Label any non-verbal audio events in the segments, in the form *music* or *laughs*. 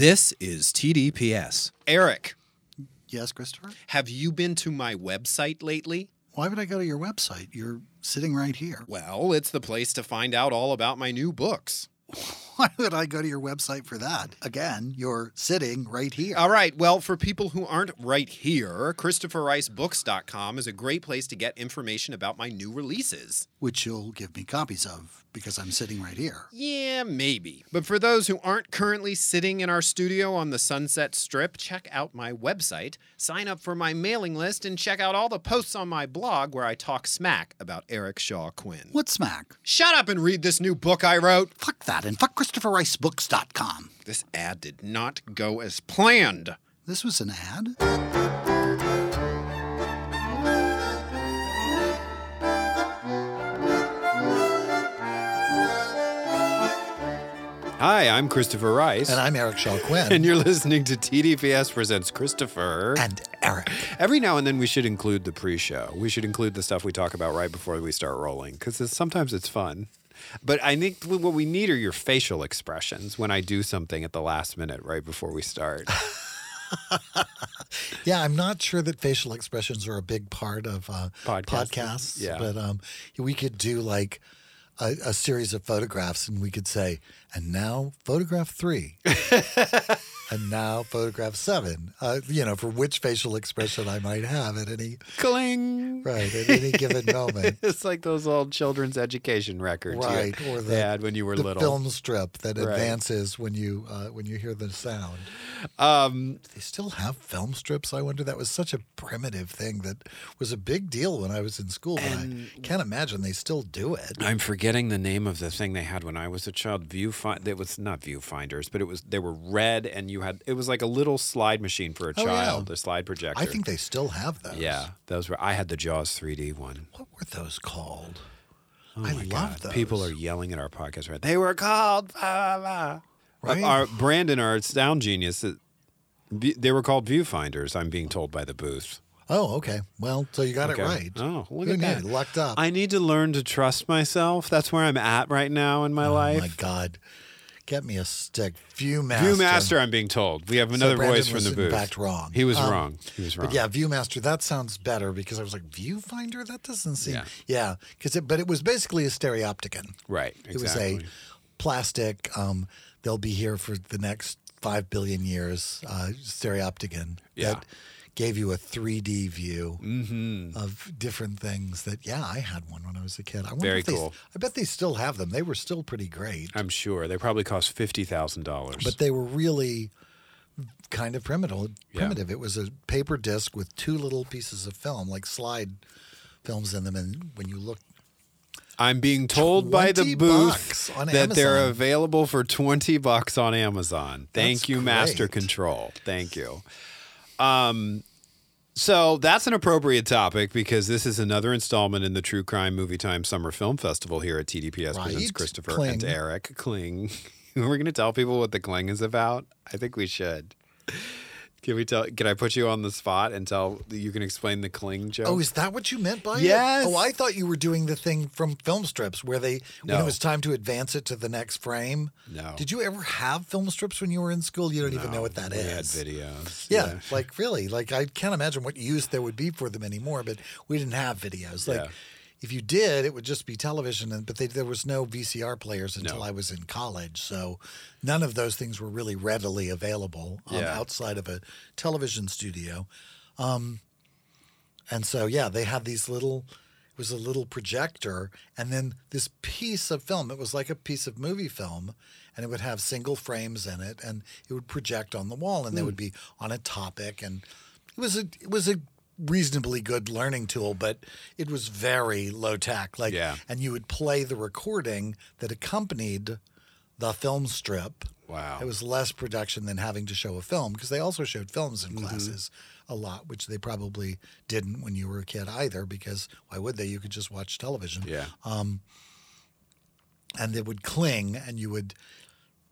This is TDPS. Eric, Yes, Christopher? have you been to my website lately? Why would I go to your website? You're sitting right here. Well, it's the place to find out all about my new books. *laughs* Why would I go to your website for that? Again, you're sitting right here. All right, well, for people who aren't right here, ChristopherRiceBooks.com is a great place to get information about my new releases. which you'll give me copies of because I'm sitting right here. Yeah, maybe. But for those who aren't currently sitting in our studio on the Sunset Strip, check out my website, sign up for my mailing list, and check out all the posts on my blog where I talk smack about Eric Shaw Quinn. What smack? Shut up and read this new book I wrote. Fuck that and fuck ChristopherRiceBooks.com. This ad did not go as planned. This was an ad? Hi, I'm Christopher Rice. And I'm Eric Shaw Quinn. and you're listening to TDPS Presents Christopher. And Eric. Every now and then we should include the pre-show. We should include the stuff we talk about right before we start rolling because sometimes it's fun. But I think what we need are your facial expressions when I do something at the last minute right before we start. *laughs* Yeah, I'm not sure that facial expressions are a big part of uh, Podcasting, podcasts. yeah. but um, we could do like a, a series of photographs, and we could say, "And now, photograph three, *laughs* and now, photograph seven. Uh, you know, for which facial expression I might have at any Cling. right at any given moment. *laughs* It's like those old children's education records, you- Right, or they the- had when you were the little. film strip that Right. advances when you uh, when you hear the sound. Um, they still have film strips? I wonder. That was such a primitive thing that was a big deal when I was in school. But I can't imagine they still do it. I'm forgetting the name of the thing they had when I was a child. Viewfinder. It was not viewfinders, but it was they were red, and you had it was like a little slide machine for a Oh, yeah. child, a slide projector. I think they still have those. Yeah, those were. I had the Jaws 3D one. What were those called? Oh I love those. People are yelling at our podcast right. They were called. Blah, blah, blah. Right. Our Brandon, our sound genius, uh, they were called viewfinders. I'm being told by the booth. Oh, okay. Well, so you got Okay. it right. Oh, look at that. Lucked up. I need to learn to trust myself. That's where I'm at right now in my oh life. my God. Get me a stick. Viewmaster. Viewmaster, I'm being told. We have another Brandon voice from the in booth. fact wrong. He was Um, wrong. He was wrong. But yeah, Viewmaster, that sounds better because I was like, Viewfinder? That doesn't seem. Yeah. Yeah. Because it, but it was basically a stereopticon. right. Exactly. It was a plastic. Um, they'll be here for the next five billion years. Uh, stereopticon Yeah. that gave you a 3D view mm-hmm. of different things. That yeah, I had one when I was a kid. I wonder Very if they, cool. I bet they still have them. They were still pretty great, I'm sure they probably cost fifty thousand dollars. but they were really kind of primitive. Yeah. Primitive. It was a paper disc with two little pieces of film, like slide films in them, and when you look I'm being told by the booth that they're available for 20 bucks on Amazon. Thank That's you, Master. Control. Thank you. Um, so that's an appropriate topic because this is another installment in the True Crime Movie Time Summer Film Festival here at TDPS presents Right. Christopher Cling. and Eric Kling. *laughs* We're going to tell people what the Kling is about. I think we should. Can we tell? Can I put you on the spot and tell you can explain the Kling joke? Oh, is that what you meant by Yes. it? Oh, I thought you were doing the thing from film strips where they when it was time to advance it to the next frame. No. Did you ever have film strips when you were in school? You don't even know what that we is. had videos. Yeah, like really, like I can't imagine what use there would be for them anymore. But we didn't have videos. Like Yeah. If you did, it would just be television, and but they, there was no VCR players until No. I was in college. So none of those things were really readily available um, Yeah. outside of a television studio. Um, and so yeah, they had these little. It was a little projector, and then this piece of film. It was like a piece of movie film, and it would have single frames in it, and it would project on the wall, and they Hmm. would be on a topic, and it was a it was a reasonably good learning tool, but it was very low tech. Like, Yeah. and you would play the recording that accompanied the film strip. Wow. It was less production than having to show a film because they also showed films Mm-hmm. in classes a lot, which they probably didn't when you were a kid either because why would they? You could just watch television. Yeah. And they would cling and you would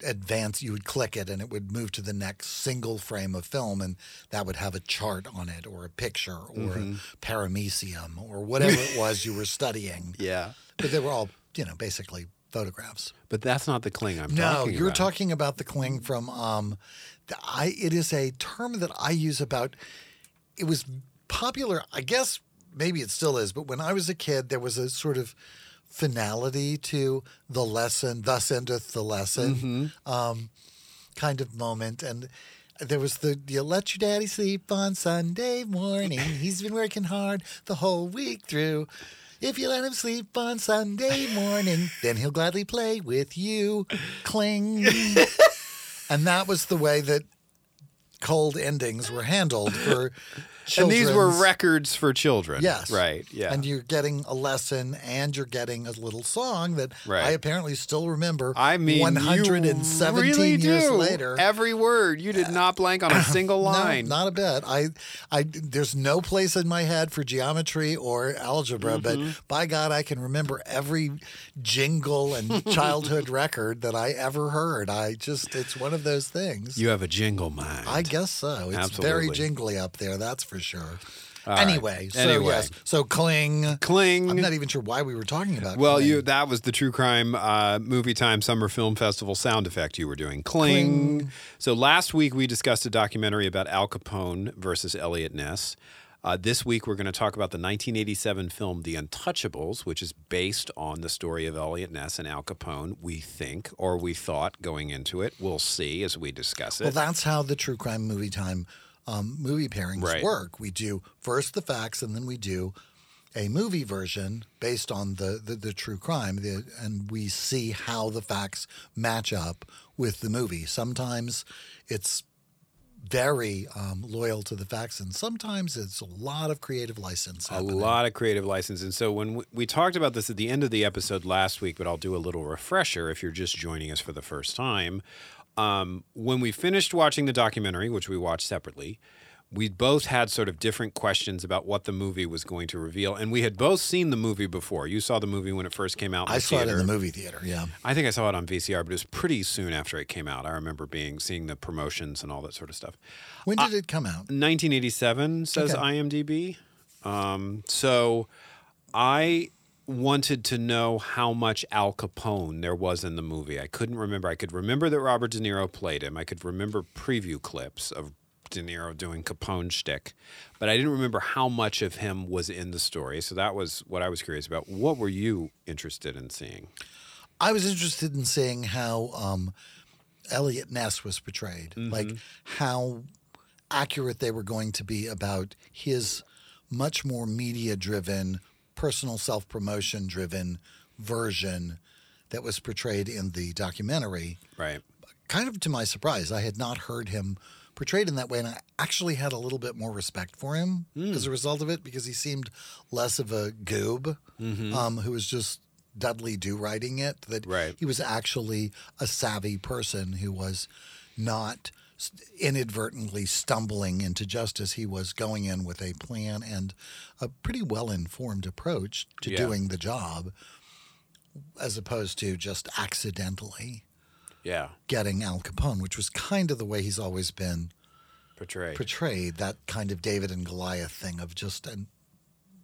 advance, you would click it and it would move to the next single frame of film and that would have a chart on it or a picture or Mm-hmm. a paramecium or whatever it was you were studying. *laughs* yeah. But they were all, you know, basically photographs. But that's not the cling I'm No, talking you're talking about the cling from. Um, the, I. It is a term that I use about. It was popular, I guess. Maybe it still is, but when I was a kid, there was a sort of finality to the lesson. Thus endeth the lesson, Mm-hmm. um, kind of moment, and. There was the you let your daddy sleep on Sunday morning. *laughs* He's been working hard the whole week through. If you let him sleep on Sunday morning, *laughs* then he'll gladly play with you. Cling. *laughs* and that was the way that cold endings were handled for and these were records for children. Yes. Right. Yeah. And you're getting a lesson and you're getting a little song that Right. I apparently still remember I mean, 117 you really years do. later. Every word. You did not blank on a single line. No, not a bit. I, I, there's no place in my head for geometry or algebra, Mm-hmm. but by God, I can remember every jingle and *laughs* childhood record that I ever heard. I just, it's one of those things. you have a jingle mind. I guess so. It's very jingly up there, that's for sure. right. Anyway, so Anyway. yes, so cling. Cling. I'm not even sure why we were talking about. Well, Cling. you that was the True Crime uh, Movie Time Summer Film Festival sound effect you were doing. Cling. Cling. So last week we discussed a documentary about Al Capone versus Eliot Ness. Uh, this week we're going to talk about the 1987 film The Untouchables, which is based on the story of Eliot Ness and Al Capone. We think, or we thought, going into it. We'll see as we discuss it. Well, that's how the true crime movie time um, movie pairings Right. work. We do first the facts, and then we do a movie version based on the the, the true crime, the, and we see how the facts match up with the movie. Sometimes it's very um, loyal to the facts, and sometimes it's a lot of creative license. a lot of creative license. And so when we, we talked about this at the end of the episode last week, but I'll do a little refresher if you're just joining us for the first time. Um, when we finished watching the documentary, which we watched separately, we both had sort of different questions about what the movie was going to reveal. And we had both seen the movie before. You saw the movie when it first came out. I saw it in the movie theater. Yeah. I think I saw it on VCR, but it was pretty soon after it came out. I remember being seeing the promotions and all that sort of stuff. When did it come out? 1987 says Okay. IMDb. Um, so I wanted to know how much Al Capone there was in the movie. I couldn't remember. I could remember that Robert De Niro played him. I could remember preview clips of De Niro doing Capone shtick, but I didn't remember how much of him was in the story. So that was what I was curious about. What were you interested in seeing? I was interested in seeing how um, Eliot Ness was portrayed, like how accurate they were going to be about his much more media driven, personal self promotion driven version that was portrayed in the documentary. Right. Kind of to my surprise, I had not heard him portrayed in that way, and I actually had a little bit more respect for him as a result of it because he seemed less of a goob um, who was just Dudley do writing it. That Right. he was actually a savvy person who was not inadvertently stumbling into justice. He was going in with a plan and a pretty well informed approach to Yeah. doing the job, as opposed to just accidentally Yeah. getting Al Capone, which was kind of the way he's always been Portrayed. portrayed. That kind of David and Goliath thing of just an,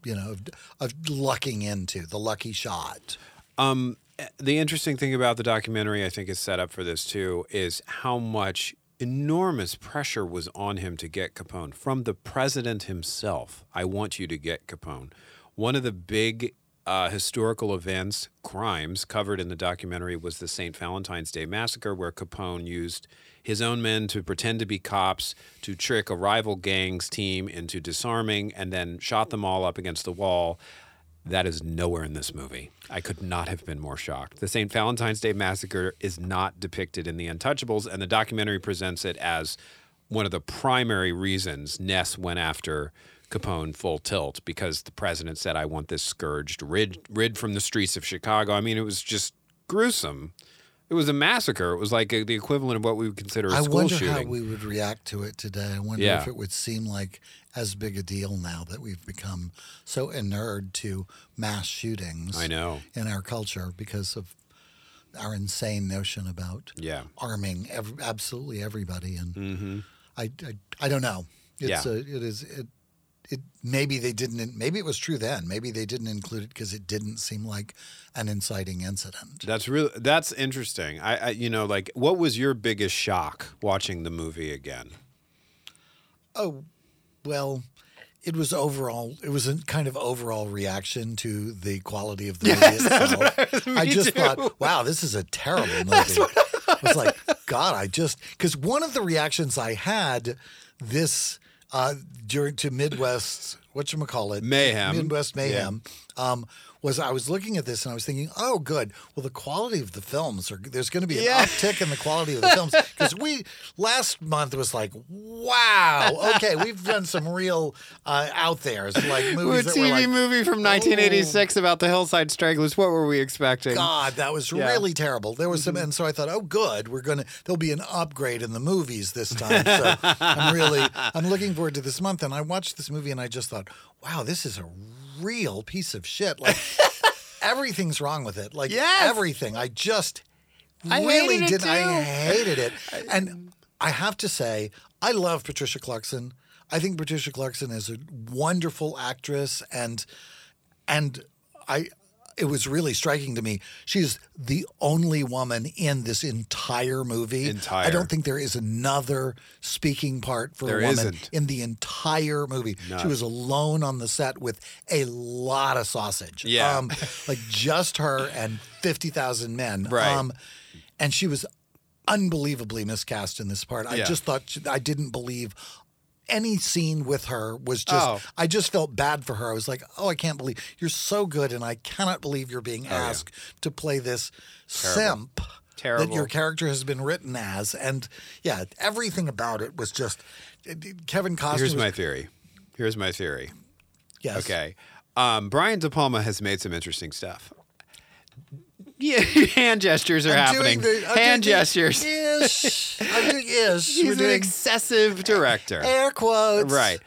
you know, of, of lucking into the lucky shot. Um, the interesting thing about the documentary, I think, is set up for this too, is how much enormous pressure was on him to get Capone from the president himself. I want you to get Capone. One of the big uh, historical events, crimes covered in the documentary was the St. Valentine's Day massacre, where Capone used his own men to pretend to be cops to trick a rival gang's team into disarming and then shot them all up against the wall. That is nowhere in this movie. I could not have been more shocked. The St. Valentine's Day massacre is not depicted in The Untouchables, and the documentary presents it as one of the primary reasons Ness went after Capone full tilt because the president said, I want this scourged, rid, rid from the streets of Chicago. I mean, it was just gruesome. It was a massacre. It was like a, the equivalent of what we would consider a I school shooting. I wonder shooting. how we would react to it today. I wonder Yeah. if it would seem like as big a deal now that we've become so inured to mass shootings. I know. in our culture because of our insane notion about Yeah. arming ev- absolutely everybody. And Mm-hmm. I, I, I don't know. It's Yeah. a, it is it, it maybe they didn't. Maybe it was true then. Maybe they didn't include it because it didn't seem like an inciting incident. That's really that's interesting. I, I you know like what was your biggest shock watching the movie again? Oh, well, it was overall. It was a kind of overall reaction to the quality of the movie itself. I just thought, wow, this is a terrible *laughs* movie. I was like, God, I just because one of the reactions I had this uh, during to Midwest, what you call it, Mayhem. Midwest mayhem, um, was I was looking at this and I was thinking, oh, good. Well, the quality of the films are there's going to be an Yeah. uptick in the quality of the *laughs* films because we last month was like, wow, okay, we've done some real uh, out there's like *laughs* A movies that TV were like, movie from 1986 about the Hillside stranglers. What were we expecting? God, that was Yeah. really terrible. There was some, and so I thought, oh, good, we're gonna there'll be an upgrade in the movies this time. So I'm really, I'm looking forward to this month. And I watched this movie, and I just thought, wow, this is a real piece of shit. Like *laughs* everything's wrong with it. Like Yes. everything. I just I really didn't. I hated it. *laughs* And I have to say, I love Patricia Clarkson. I think Patricia Clarkson is a wonderful actress, and and I. It was really striking to me. She's the only woman in this entire movie. Entire. I don't think there is another speaking part for There a woman isn't. in the entire movie. She was alone on the set with a lot of sausage. Yeah. Um, like just her and 50,000 men. Right. Um, and she was unbelievably miscast in this part. I Yeah. just thought, I didn't believe any scene with her was just, Oh. I just felt bad for her. I was like, oh, I can't believe you're so good. And I cannot believe you're being asked to play this simp. That your character has been written as, and yeah, everything about it was just Kevin Costner. Here's was- my theory. Here's my theory. yes. Okay. Um, Brian De Palma has made some interesting stuff. Yeah, *laughs* hand gestures are I'm happening. the- hand doing the gestures. Ish. I'm doing *laughs* ish. He's We're an doing excessive director. air quotes. Right.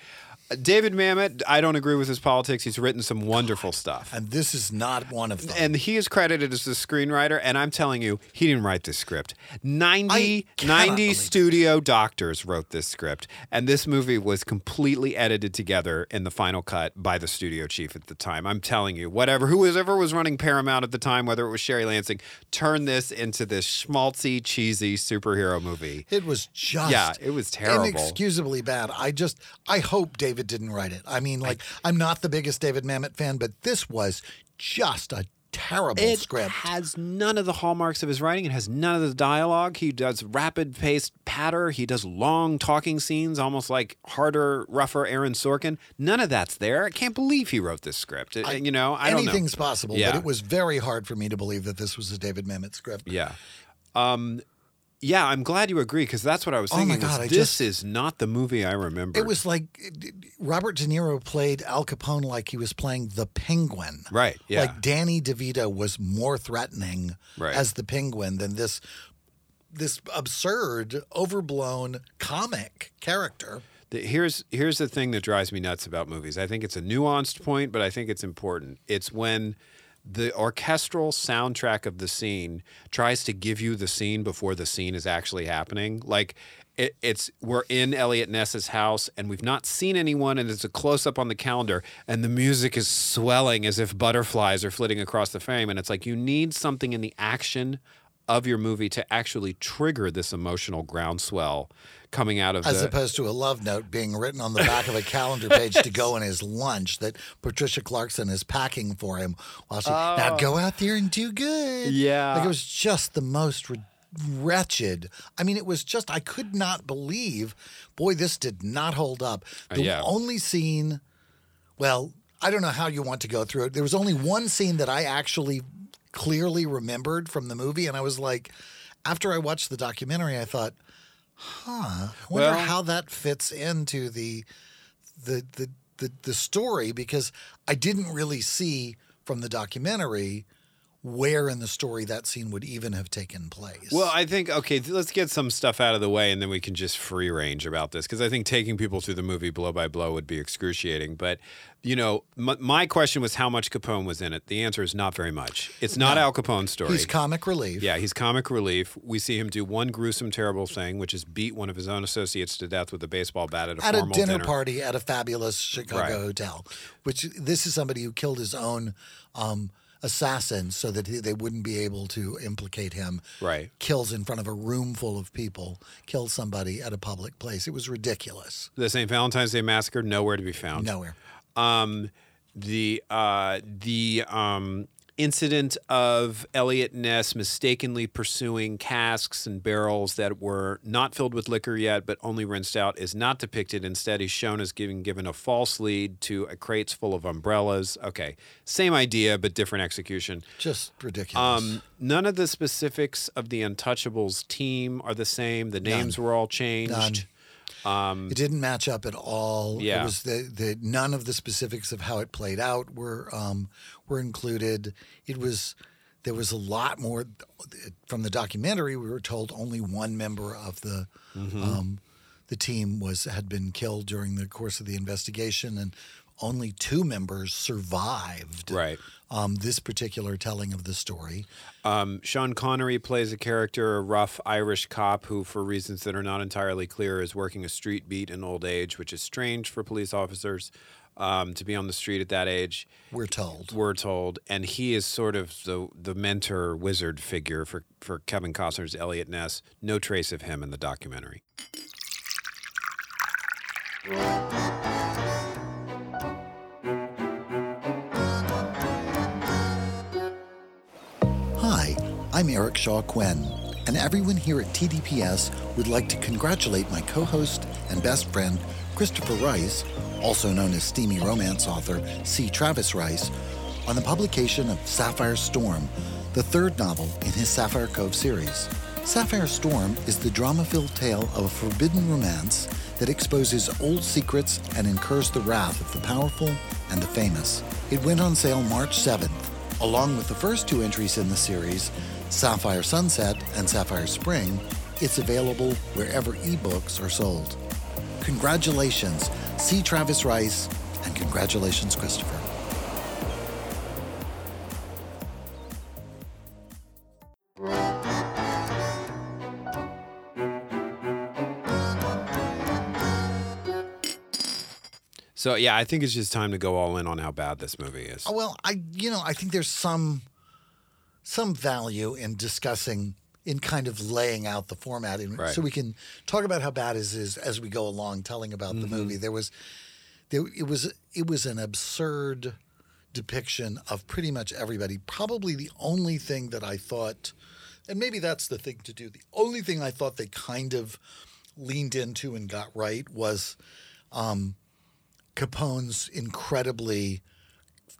David Mamet, I don't agree with his politics. He's written some wonderful stuff. And this is not one of them. And he is credited as the screenwriter, and I'm telling you, he didn't write this script. 90, 90 believe it. studio doctors wrote this script, and this movie was completely edited together in the final cut by the studio chief at the time. I'm telling you, whatever, whoever was running Paramount at the time, whether it was Sherry Lansing, turned this into this schmaltzy, cheesy superhero movie. It was just Yeah, it was terrible. inexcusably bad. I just I hope David didn't write it. I mean, like I'm not the biggest David Mamet fan, but this was just a terrible It script. has none of the hallmarks of his writing. It has none of the dialogue. He does rapid paced patter. He does long talking scenes, almost like harder, rougher Aaron Sorkin. None of that's there. I can't believe he wrote this script. It- you know, I don't know. Anything's possible, Yeah. but it was very hard for me to believe that this was a David Mamet script. Yeah. Um, yeah, I'm glad you agree because that's what I was thinking. Oh my God, I this just- is not the movie I remember. It was like Robert De Niro played Al Capone like he was playing the Penguin. right. Yeah. Like Danny DeVito was more threatening Right. as the Penguin than this this absurd, overblown comic character. The- here's here's the thing that drives me nuts about movies. I think it's a nuanced point, but I think it's important. It's when the orchestral soundtrack of the scene tries to give you the scene before the scene is actually happening. Like it, it's we're in Eliot Ness's house and we've not seen anyone, and it's a close up on the calendar, and the music is swelling as if butterflies are flitting across the frame, and it's like you need something in the action of your movie to actually trigger this emotional groundswell coming out of As the opposed to a love note being written on the back of a calendar page to go in his lunch that Patricia Clarkson is packing for him while she now go out there and do good. Oh. Yeah. Like it was just the most re- wretched. I mean, it was just I could not believe, boy, this did not hold up. The Uh, yeah. only scene well, I don't know how you want to go through it. There was only one scene that I actually clearly remembered from the movie, and I was like, after I watched the documentary, I thought, huh, I wonder Well- how that fits into the the the the, the story because I didn't really see from the documentary where in the story that scene would even have taken place. Well, I think okay. Let's get some stuff out of the way, and then we can just free range about this because I think taking people through the movie blow by blow would be excruciating. But you know, m- my question was how much Capone was in it. The answer is not very much. It's not Al Capone's story. he's comic relief. yeah, he's comic relief. We see him do one gruesome, terrible thing, which is beat one of his own associates to death with a baseball bat at a at a formal dinner, party at a fabulous Chicago Right. hotel. Which this is somebody who killed his own um, assassin so that he, they wouldn't be able to implicate him. Right. Kills in front of a room full of people. Kills somebody at a public place. It was ridiculous. The St. Valentine's Day Massacre, nowhere to be found. Nowhere. um, the uh, the um, incident of Eliot Ness mistakenly pursuing casks and barrels that were not filled with liquor yet, but only rinsed out, is not depicted. Instead, he's shown as giving given a false lead to a crates full of umbrellas. Okay, same idea but different execution. Just ridiculous. Um, none of the specifics of the Untouchables team are the same. The names were all changed. It didn't match up at all. yeah. It was the, the none of the specifics of how it played out were um, were included. It was there was a lot more from the documentary. We were told only one member of the Mm-hmm. um, the team was had been killed during the course of the investigation, and only two members survived. Right. Um, this particular telling of the story. Um, Sean Connery plays a character, a rough Irish cop who, for reasons that are not entirely clear, is working a street beat in old age, which is strange for police officers um, to be on the street at that age. We're told. We're told, and he is sort of the the mentor wizard figure for for Kevin Costner's Eliot Ness. No trace of him in the documentary. I'm Eric Shaw Quinn, and everyone here at TDPS would like to congratulate my co host and best friend, Christopher Rice, also known as steamy romance author C. Travis Rice, on the publication of Sapphire Storm, the third novel in his Sapphire Cove series. Sapphire Storm is the drama filled tale of a forbidden romance that exposes old secrets and incurs the wrath of the powerful and the famous. It went on sale March 7th, along with the first two entries in the series, Sapphire Sunset and Sapphire Spring. It's available wherever ebooks are sold. Congratulations, C. Travis Rice, and congratulations, Christopher. So yeah, I think it's just time to go all in on how bad this movie is. Oh, Well, I you know I think there's some some value in discussing in kind of laying out the format, in, Right. so we can talk about how bad it is as we go along, telling about the movie. There was there it was it was an absurd depiction of pretty much everybody. Probably the only thing that I thought, and maybe that's the thing to do. The only thing I thought they kind of leaned into and got right was um, Capone's incredibly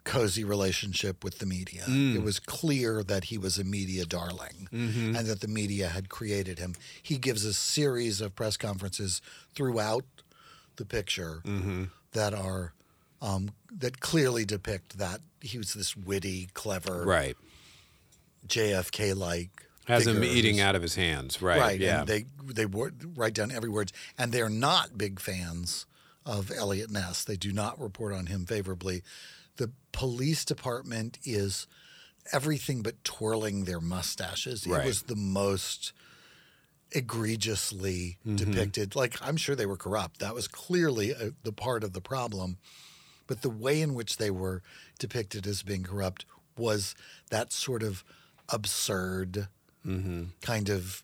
cozy relationship with the media. Mm. It was clear that he was a media darling mm-hmm. and that the media had created him. He gives a series of press conferences throughout the picture mm-hmm. that are um, that clearly depict that he was this witty, clever, right. JFK like. Has him eating out of his hands. Right. Right. Yeah. And they they write down every word, and they're not big fans of Eliot Ness. They do not report on him favorably. The police department is everything but twirling their mustaches. Right. It was the most egregiously Mm-hmm. depicted. Like I'm sure they were corrupt. That was clearly uh the part of the problem. But the way in which they were depicted as being corrupt was that sort of absurd Mm-hmm. kind of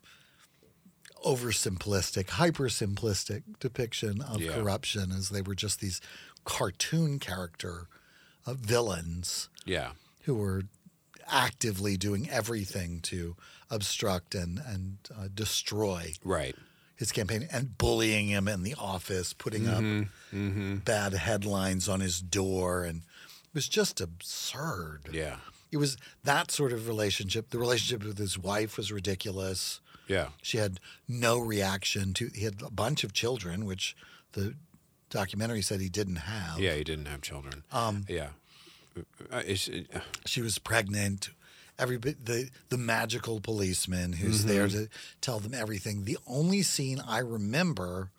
oversimplistic, hypersimplistic depiction of Yeah. corruption as they were just these cartoon character uh, villains yeah. who were actively doing everything to obstruct and and uh, destroy Right. his campaign and bullying him in the office, putting up bad headlines on his door, and it was just absurd. Yeah. It was that sort of relationship. The relationship with his wife was ridiculous. Yeah. She had no reaction to. He had a bunch of children, which the documentary said he didn't have. Yeah. He didn't have children. Um. Yeah. Uh, uh, She was pregnant, every the the magical policeman who's there to tell them everything. The only scene I remember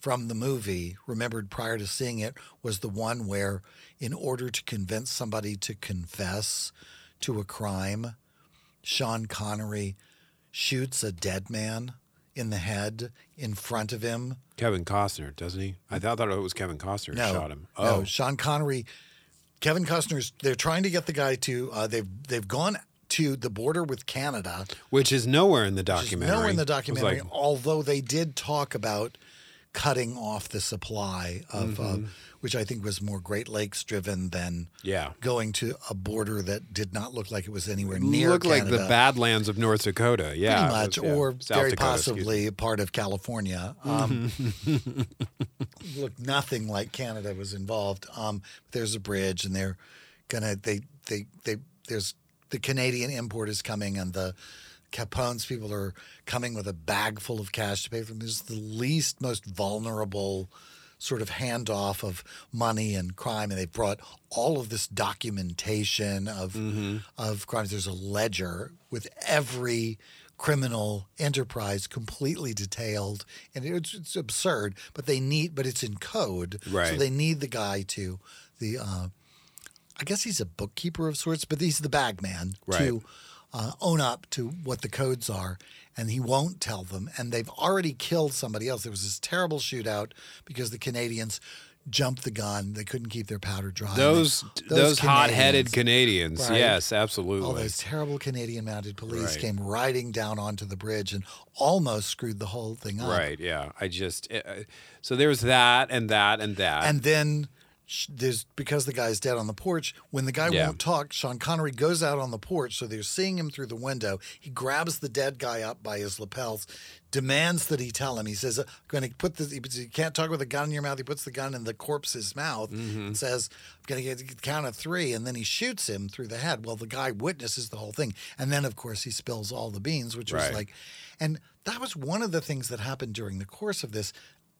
from the movie, remembered prior to seeing it, was the one where, in order to convince somebody to confess to a crime, Sean Connery shoots a dead man in the head in front of him. Kevin Costner, doesn't he? I thought, thought it was Kevin Costner No, who shot him. no, Oh, Sean Connery, Kevin Costner's. They're trying to get the guy to. Uh, they've they've gone to the border with Canada. which is nowhere in the documentary. nowhere in the documentary, like- although they did talk about cutting off the supply of, Mm-hmm. uh, which I think was more Great Lakes driven than yeah. going to a border that did not look like it was anywhere near Looked like the Badlands of North Dakota. Yeah. pretty much, was- yeah. or South very Dakota, possibly part of California. Um, *laughs* look, nothing like Canada was involved. Um, there's a bridge, and they're gonna they they they there's the Canadian import is coming, and the Capone's people are coming with a bag full of cash to pay for them. This is the least, most vulnerable sort of handoff of money and crime, and they brought all of this documentation of of crimes. There's a ledger with every criminal enterprise completely detailed, and it's, it's absurd. But they need, but it's in code, so they need the guy to the. Uh, I guess he's a bookkeeper of sorts, but he's the bag man Right. to uh, own up to what the codes are, and he won't tell them. And they've already killed somebody else. There was this terrible shootout because the Canadians jumped the gun. They couldn't keep their powder dry. and they- Those those, hot-headed Canadians, Canadians. Right. Yes, absolutely. all those terrible Canadian mounted police Right. came riding down onto the bridge and almost screwed the whole thing up. Right. Yeah. I just uh, so there was that and that and that. And then there's because the guy's dead on the porch. When the guy Yeah. won't talk, Sean Connery goes out on the porch, so they're seeing him through the window. He grabs the dead guy up by his lapels, demands that he tell him. He says, "I'm going to put this." He can't talk with a gun in your mouth. He puts the gun in the corpse's mouth Mm-hmm. and says, "I'm going to get count of three, and then he shoots him through the head. Well, the guy witnesses the whole thing, and then of course he spills all the beans, which was like, and that was one of the things that happened during the course of this.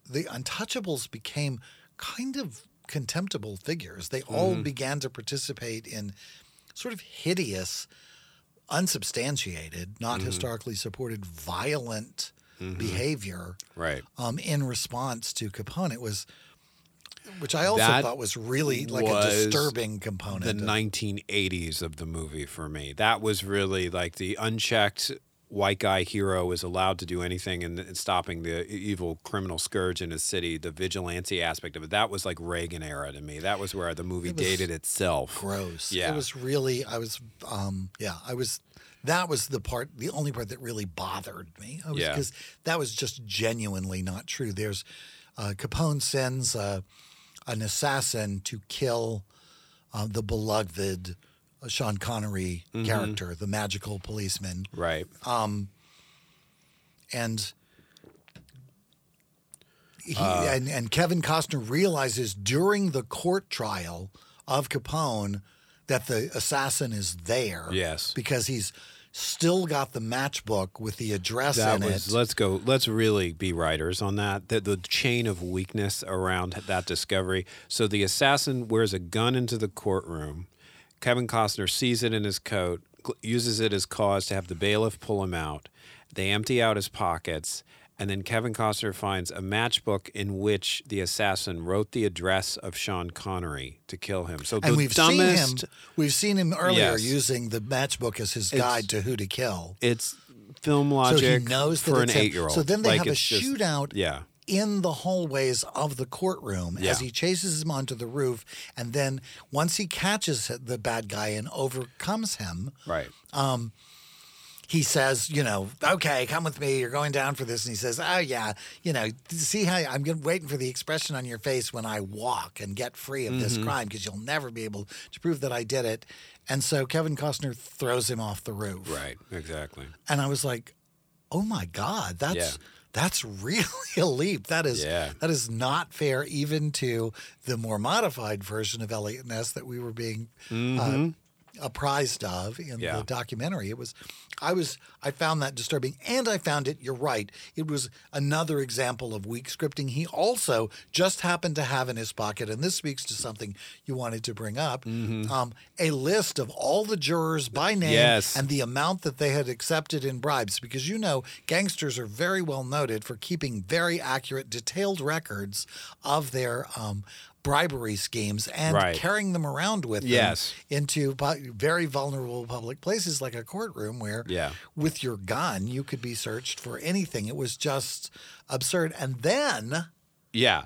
The Untouchables became kind of contemptible figures. They all mm-hmm. began to participate in sort of hideous, unsubstantiated, not mm-hmm. historically supported, violent mm-hmm. behavior right. um, in response to Capone. It was, which I also That thought was really like a disturbing component. the of- 1980s of the movie for me. That was really like the unchecked white guy hero is allowed to do anything in, in stopping the evil criminal scourge in his city. The vigilante aspect of it. That was like Reagan era to me. That was where the movie It dated itself. gross. Yeah. It was really, I was, um, yeah, I was, that was the part, the only part that really bothered me. Was, Yeah. Because that was just genuinely not true. There's, uh, Capone sends uh, an assassin to kill uh, the beloved uh, Sean Connery Mm-hmm. character, the magical policeman. Right. Um, and he, Uh. and and Kevin Costner realizes during the court trial of Capone that the assassin is there. Yes. because he's still got the matchbook with the address That in was. it. Let's go. Let's really be writers on that. The, the chain of weakness around that discovery. So the assassin wears a gun into the courtroom. Kevin Costner sees it in his coat, uses it as cause to have the bailiff pull him out. They empty out his pockets, and then Kevin Costner finds a matchbook in which the assassin wrote the address of Sean Connery to kill him. So and the we've dumbest. seen him. We've seen him earlier Yes. using the matchbook as his guide to who to kill. It's film So logic he knows that for an eight-year-old. So then they Like, have a it's just- shootout Yeah. In the hallways of the courtroom Yeah. as he chases him onto the roof. And then once he catches the bad guy and overcomes him, Right. Um, he says, you know, okay, come with me. You're going down for this. And he says, oh, yeah, you know, see how I'm waiting for the expression on your face when I walk and get free of Mm-hmm. this crime because you'll never be able to prove that I did it. And so Kevin Costner throws him off the roof. Right. Exactly. And I was like, oh my God, that's. Yeah. That's *laughs* really a leap. That is Yeah. that is not fair, even to the more modified version of Eliot Ness that we were being uh, apprised of in Yeah. the documentary. It was, I was, I found that disturbing, and I found it. You're right. It was another example of weak scripting. He also just happened to have in his pocket, and this speaks to something you wanted to bring up, um, a list of all the jurors by name Yes. and the amount that they had accepted in bribes, because you know gangsters are very well noted for keeping very accurate, detailed records of their. Um, bribery schemes and Right. carrying them around with them into very vulnerable public places like a courtroom where Yeah. with your gun you could be searched for anything it was just absurd and then Yeah.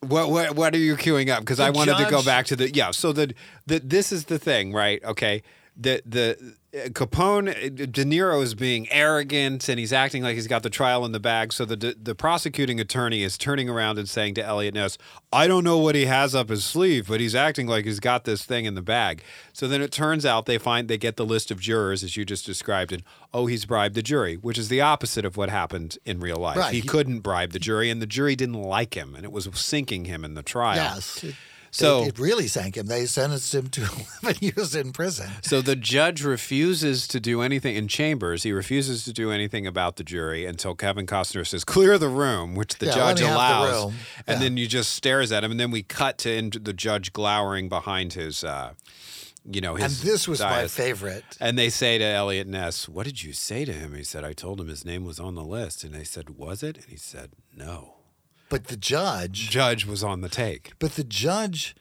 What what what are you queuing up? Because I wanted to go back to the yeah. So the the this is the thing, right? Okay. The the Capone uh, De Niro is being arrogant and he's acting like he's got the trial in the bag. So the the prosecuting attorney is turning around and saying to Eliot Ness, "I don't know what he has up his sleeve, but he's acting like he's got this thing in the bag." So then it turns out they find they get the list of jurors as you just described, and oh, he's bribed the jury, which is the opposite of what happened in real life. Right. He He- couldn't bribe the jury, and the jury didn't like him, and it was sinking him in the trial. yes So- it, it really sank him they sentenced him to *laughs* 11 years in prison So the judge refuses to do anything in chambers. He refuses to do anything about the jury until Kevin Costner says, "Clear the room," which the Yeah, judge have the allows, and Yeah. then you just stares at him, and then we cut to into the judge glowering behind his, uh, you know, his. and this was my favorite And they say to Eliot Ness, "What did you say to him?" He said, "I told him his name was on the list." And they said, "Was it?" And he said, "No." But the judge Judge was on the take. but the judge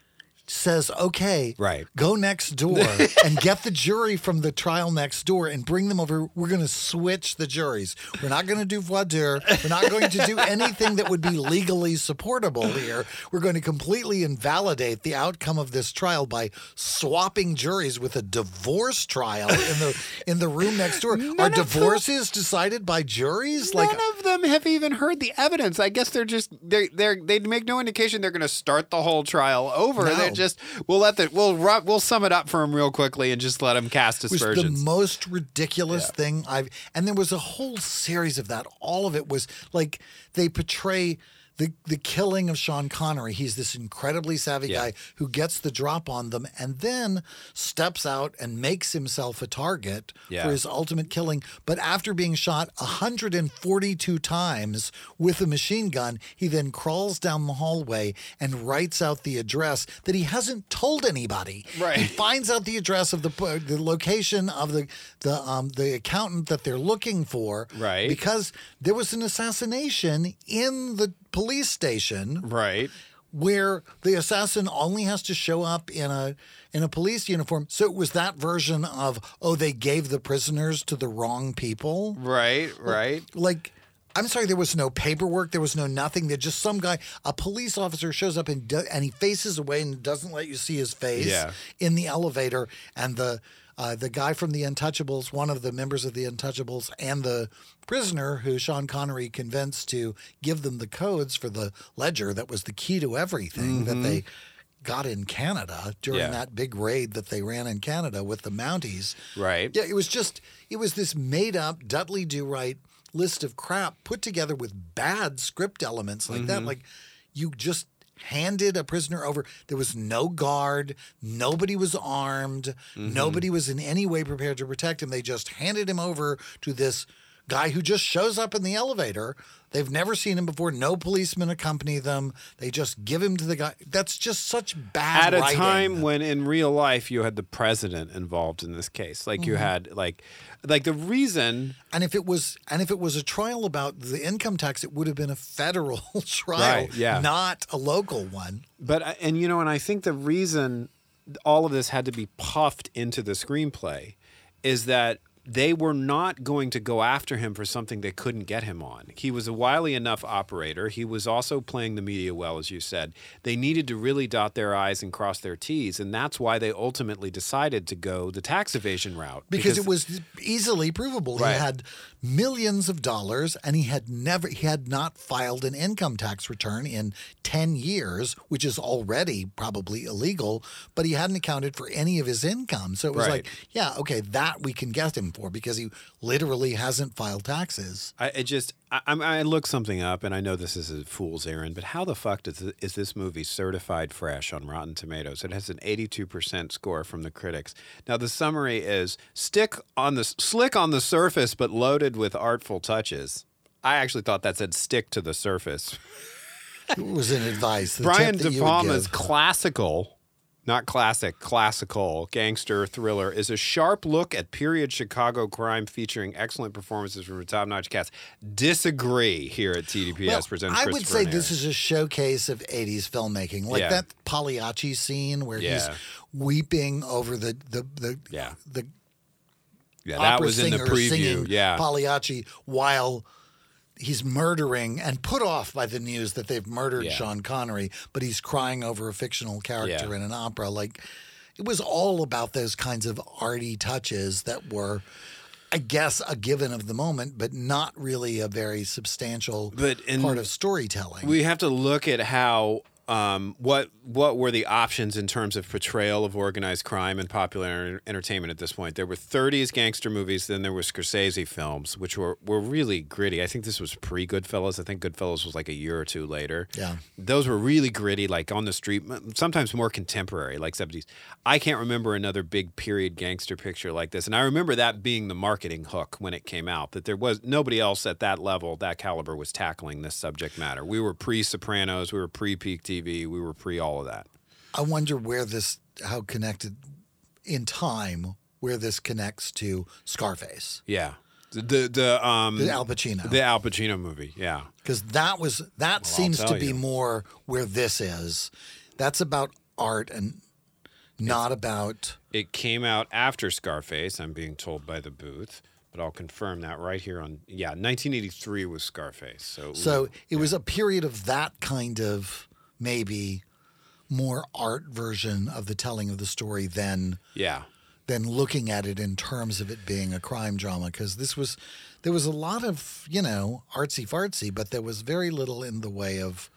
says, okay, Right. go next door *laughs* and get the jury from the trial next door and bring them over. We're going to switch the juries. We're not going to do voir dire. We're not going to do anything that would be legally supportable here. We're going to completely invalidate the outcome of this trial by swapping juries with a divorce trial in the in the room next door. Are divorces decided by juries? Like None of them have even heard the evidence. I guess they're just they they they make no indication they're going to start the whole trial over. No. They're just we'll let the we'll we'll sum it up for them real quickly and just let them cast was the aspersions. most ridiculous thing I've and there was a whole series of that. All of it was like they portray the the killing of Sean Connery. He's this incredibly savvy Yeah. guy who gets the drop on them and then steps out and makes himself a target Yeah. for his ultimate killing. But after being shot 142 times with a machine gun, he then crawls down the hallway and writes out the address that he hasn't told anybody. Right. He finds out the address of the the location of the the um the accountant that they're looking for. Right. Because there was an assassination in the police station right. where the assassin only has to show up in a in a police uniform. So it was that version of oh they gave the prisoners to the wrong people. Right. Right. Like I'm sorry, there was no paperwork. There was no nothing. There just some guy, a police officer, shows up and do, and he faces away and doesn't let you see his face Yeah. in the elevator. And the uh, the guy from the Untouchables, one of the members of the Untouchables, and the prisoner who Sean Connery convinced to give them the codes for the ledger that was the key to everything that they got in Canada during Mm-hmm. Yeah. that big raid that they ran in Canada with the Mounties. Right. Yeah, it was just it was this made up Dudley Do Right list of crap put together with bad script elements like Mm-hmm. that. Like you just handed a prisoner over. There was no guard. Nobody was armed. Mm-hmm. Nobody was in any way prepared to protect him. They just handed him over to this guy who just shows up in the elevator. They've never seen him before. No policemen accompany them. They just give him to the guy. That's just such bad At a writing. time when in real life you had the president involved in this case, like Mm-hmm. you had like like the reason And if it was and if it was a trial about the income tax, it would have been a federal *laughs* trial, Right, yeah. not a local one. But and you know, and I think the reason all of this had to be puffed into the screenplay is that they were not going to go after him for something they couldn't get him on. He was a wily enough operator. He was also playing the media well, as you said. They needed to really dot their I's and cross their T's, and that's why they ultimately decided to go the tax evasion route. Because, it was easily provable. Right. He had millions of dollars and he had never he had not filed an income tax return in 10 years, which is already probably illegal, but he hadn't accounted for any of his income. So it was Right. like, yeah, okay, that we can guess him. for because he literally hasn't filed taxes. I it just I, looked something up, and I know this is a fool's errand, but how the fuck does is this movie certified fresh on Rotten Tomatoes? It has an 82% score from the critics. Now the summary is stick on the slick on the surface, but loaded with artful touches. I actually thought that said stick to the surface. It was an advice. Brian De Palma's classical, not classic, classical gangster thriller is a sharp look at period Chicago crime featuring excellent performances from a top notch cast. Disagree here at TDPS Well, presents I would say this is a showcase of 80s filmmaking. Like Yeah. that Pagliacci scene where he's weeping over the the the, Yeah. the Yeah, that opera was in the singer preview. singing Yeah. Pagliacci while he's murdering and put off by the news that they've murdered Yeah. Sean Connery, but he's crying over a fictional character Yeah. in an opera. Like it was all about those kinds of arty touches that were. I guess a given of the moment, but not really a very substantial But in- part of storytelling. We have to look at how um, what what were the options in terms of portrayal of organized crime and popular enter- entertainment at this point. There were 30s gangster movies, then there was Scorsese films, which were, were really gritty. I think this was pre Goodfellas. I think Goodfellas was like a year or two later. Yeah. Those were really gritty, like on the street, sometimes more contemporary, like 70s. I can't remember another big period gangster picture like this. And I remember that being the marketing hook when it came out, that there was nobody else at that level, that caliber, was tackling this subject matter. We were pre Sopranos, we were pre peak TV, we were pre all of that. I wonder where this, how connected in time, where this connects to Scarface, Yeah. The, the, um, the Al Pacino. the Al Pacino movie. Yeah. because that was that seems to be you. more where this is. That's about art and not about. It came out after Scarface, I'm being told by the booth, but I'll confirm that right here on, yeah, 1983 was Scarface. So, So it was a period of that kind of maybe more art version of the telling of the story than yeah. than looking at it in terms of it being a crime drama because this was there was a lot of you know artsy fartsy but there was very little in the way of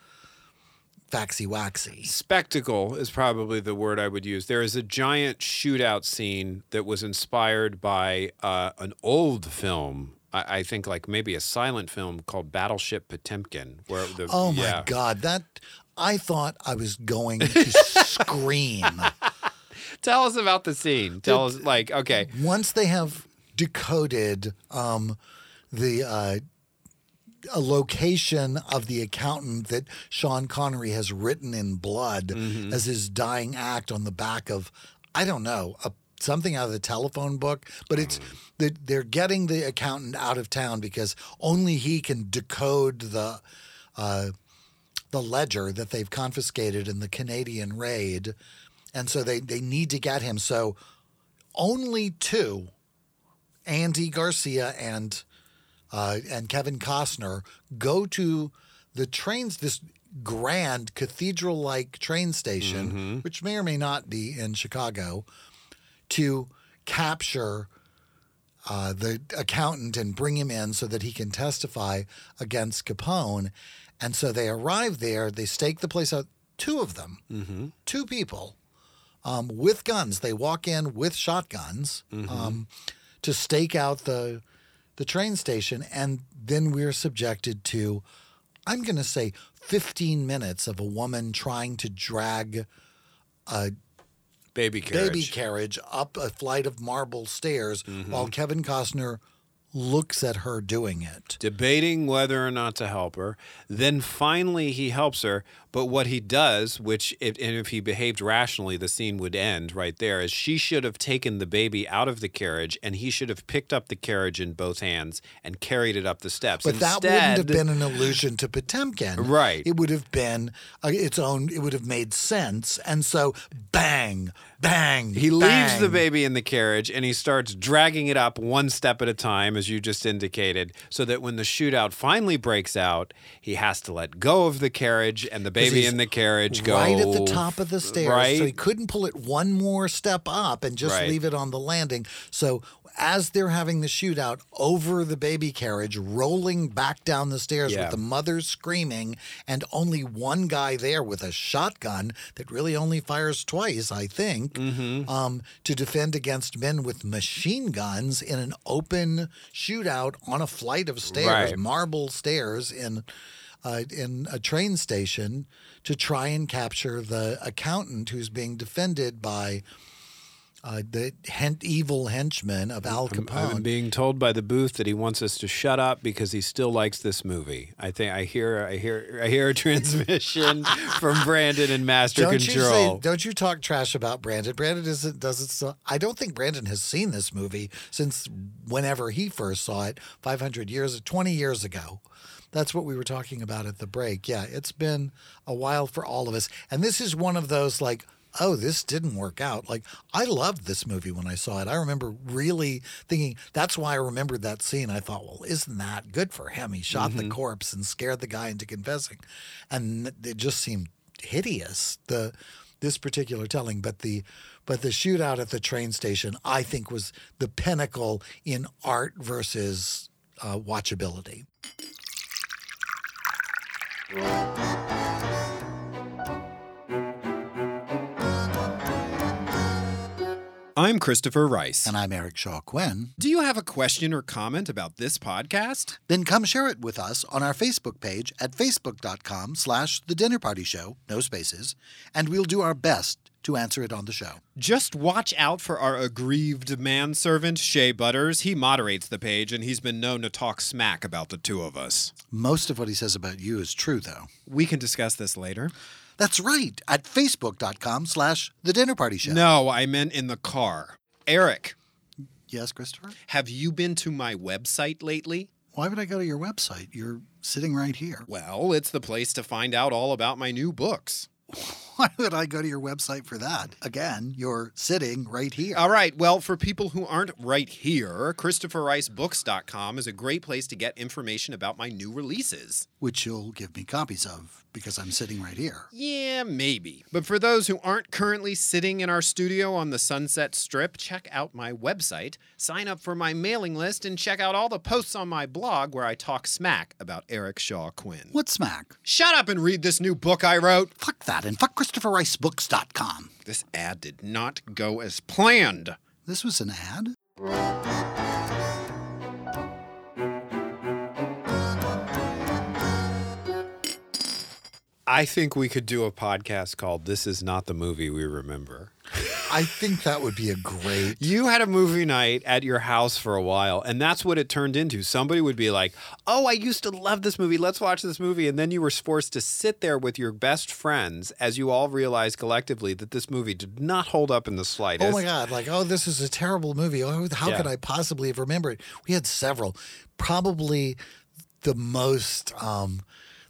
faxy waxy spectacle is probably the word I would use. There is a giant shootout scene that was inspired by uh, an old film. I, I think like maybe a silent film called Battleship Potemkin. Where the oh my yeah. god that i thought i was going to *laughs* scream Tell us about the scene. Tell us like okay. once they have decoded um, the uh, a location of the accountant that Sean Connery has written in blood Mm-hmm. as his dying act on the back of I don't know a, something out of the telephone book, but it's Mm. that they're getting the accountant out of town because only he can decode the. Uh, the ledger that they've confiscated in the Canadian raid. And so they, they need to get him. So only two, Andy Garcia and uh, and Kevin Costner, go to the trains, this grand cathedral like train station, which may or may not be in Chicago, to capture uh, the accountant and bring him in so that he can testify against Capone. And so they arrive there, they stake the place out, two of them, two people um, with guns. They walk in with shotguns um, to stake out the, the train station. And then we're subjected to, I'm going to say, 15 minutes of a woman trying to drag a Baby carriage. baby carriage up a flight of marble stairs while Kevin Costner looks at her doing it. debating whether or not to help her. Then finally he helps her. But what he does, which if, and if he behaved rationally, the scene would end right there. Is she should have taken the baby out of the carriage, and he should have picked up the carriage in both hands and carried it up the steps. But that wouldn't have been an allusion to Potemkin. Right. It would have been uh, its own, it would have made sense. And so, bang, bang. He leaves the baby in the carriage and he starts dragging it up one step at a time, as you just indicated, so that when the shootout finally breaks out, he has to let go of the carriage and the 'Cause baby in the carriage go right at the top of the stairs. Right. So he couldn't pull it one more step up and just Right. leave it on the landing. So as they're having the shootout over the baby carriage, rolling back down the stairs Yeah. with the mother screaming, and only one guy there with a shotgun that really only fires twice, I think, Mm-hmm. um, to defend against men with machine guns in an open shootout on a flight of stairs, Right. marble stairs in uh, in a train station to try and capture the accountant who's being defended by uh, the hen- evil henchman of Al Capone. I'm Capone. being told by the booth that he wants us to shut up because he still likes this movie. I think I hear I hear I hear a *laughs* transmission from Brandon and Master don't you Control. say, don't you talk trash about Brandon? Brandon isn't doesn't. So, I don't think Brandon has seen this movie since whenever he first saw it, five hundred years, twenty years ago. That's what we were talking about at the break. Yeah, it's been a while for all of us, and this is one of those like. Oh, this didn't work out. Like, I loved this movie when I saw it. I remember really thinking that's why I remembered that scene. I thought, well, isn't that good for him? He shot the corpse and scared the guy into confessing. And it just seemed hideous the this particular telling but the but the shootout at the train station i think was the pinnacle in art versus uh, watchability I'm Christopher Rice. And I'm Eric Shaw Quinn. Do you have a question or comment about this podcast? Then come share it with us on our Facebook page at facebook.com slash the dinner party show, no spaces, and we'll do our best to answer it on the show. Just watch out for our aggrieved manservant, Shea Butters. He moderates the page, and he's been known to talk smack about the two of us. Most of what he says about you is true, though. We can discuss this later. That's right, at facebook.com slash the dinner party show. No, I meant in the car. Eric, Yes, Christopher? have you been to my website lately? Why would I go to your website? You're sitting right here. Well, it's the place to find out all about my new books. *laughs* Why would I go to your website for that? Again, you're sitting right here. All right. Well, for people who aren't right here, ChristopherRiceBooks.com is a great place to get information about my new releases. which you'll give me copies of because I'm sitting right here. Yeah, maybe. But for those who aren't currently sitting in our studio on the Sunset Strip, check out my website, sign up for my mailing list, and check out all the posts on my blog where I talk smack about Eric Shaw Quinn. What smack? Shut up and read this new book I wrote. Fuck that and fuck ChristopherRiceBooks.com. This ad did not go as planned. This was an ad? I think we could do a podcast called This Is Not the Movie We Remember. i think that would be a great You had a movie night at your house for a while, and that's what it turned into. Somebody would be like, Oh, I used to love this movie. Let's watch this movie. And then you were forced to sit there with your best friends as you all realized collectively that this movie did not hold up in the slightest. Oh my God! Like, oh, this is a terrible movie. Oh, how Yeah. could I possibly have remembered it? We had several. Probably the most, um,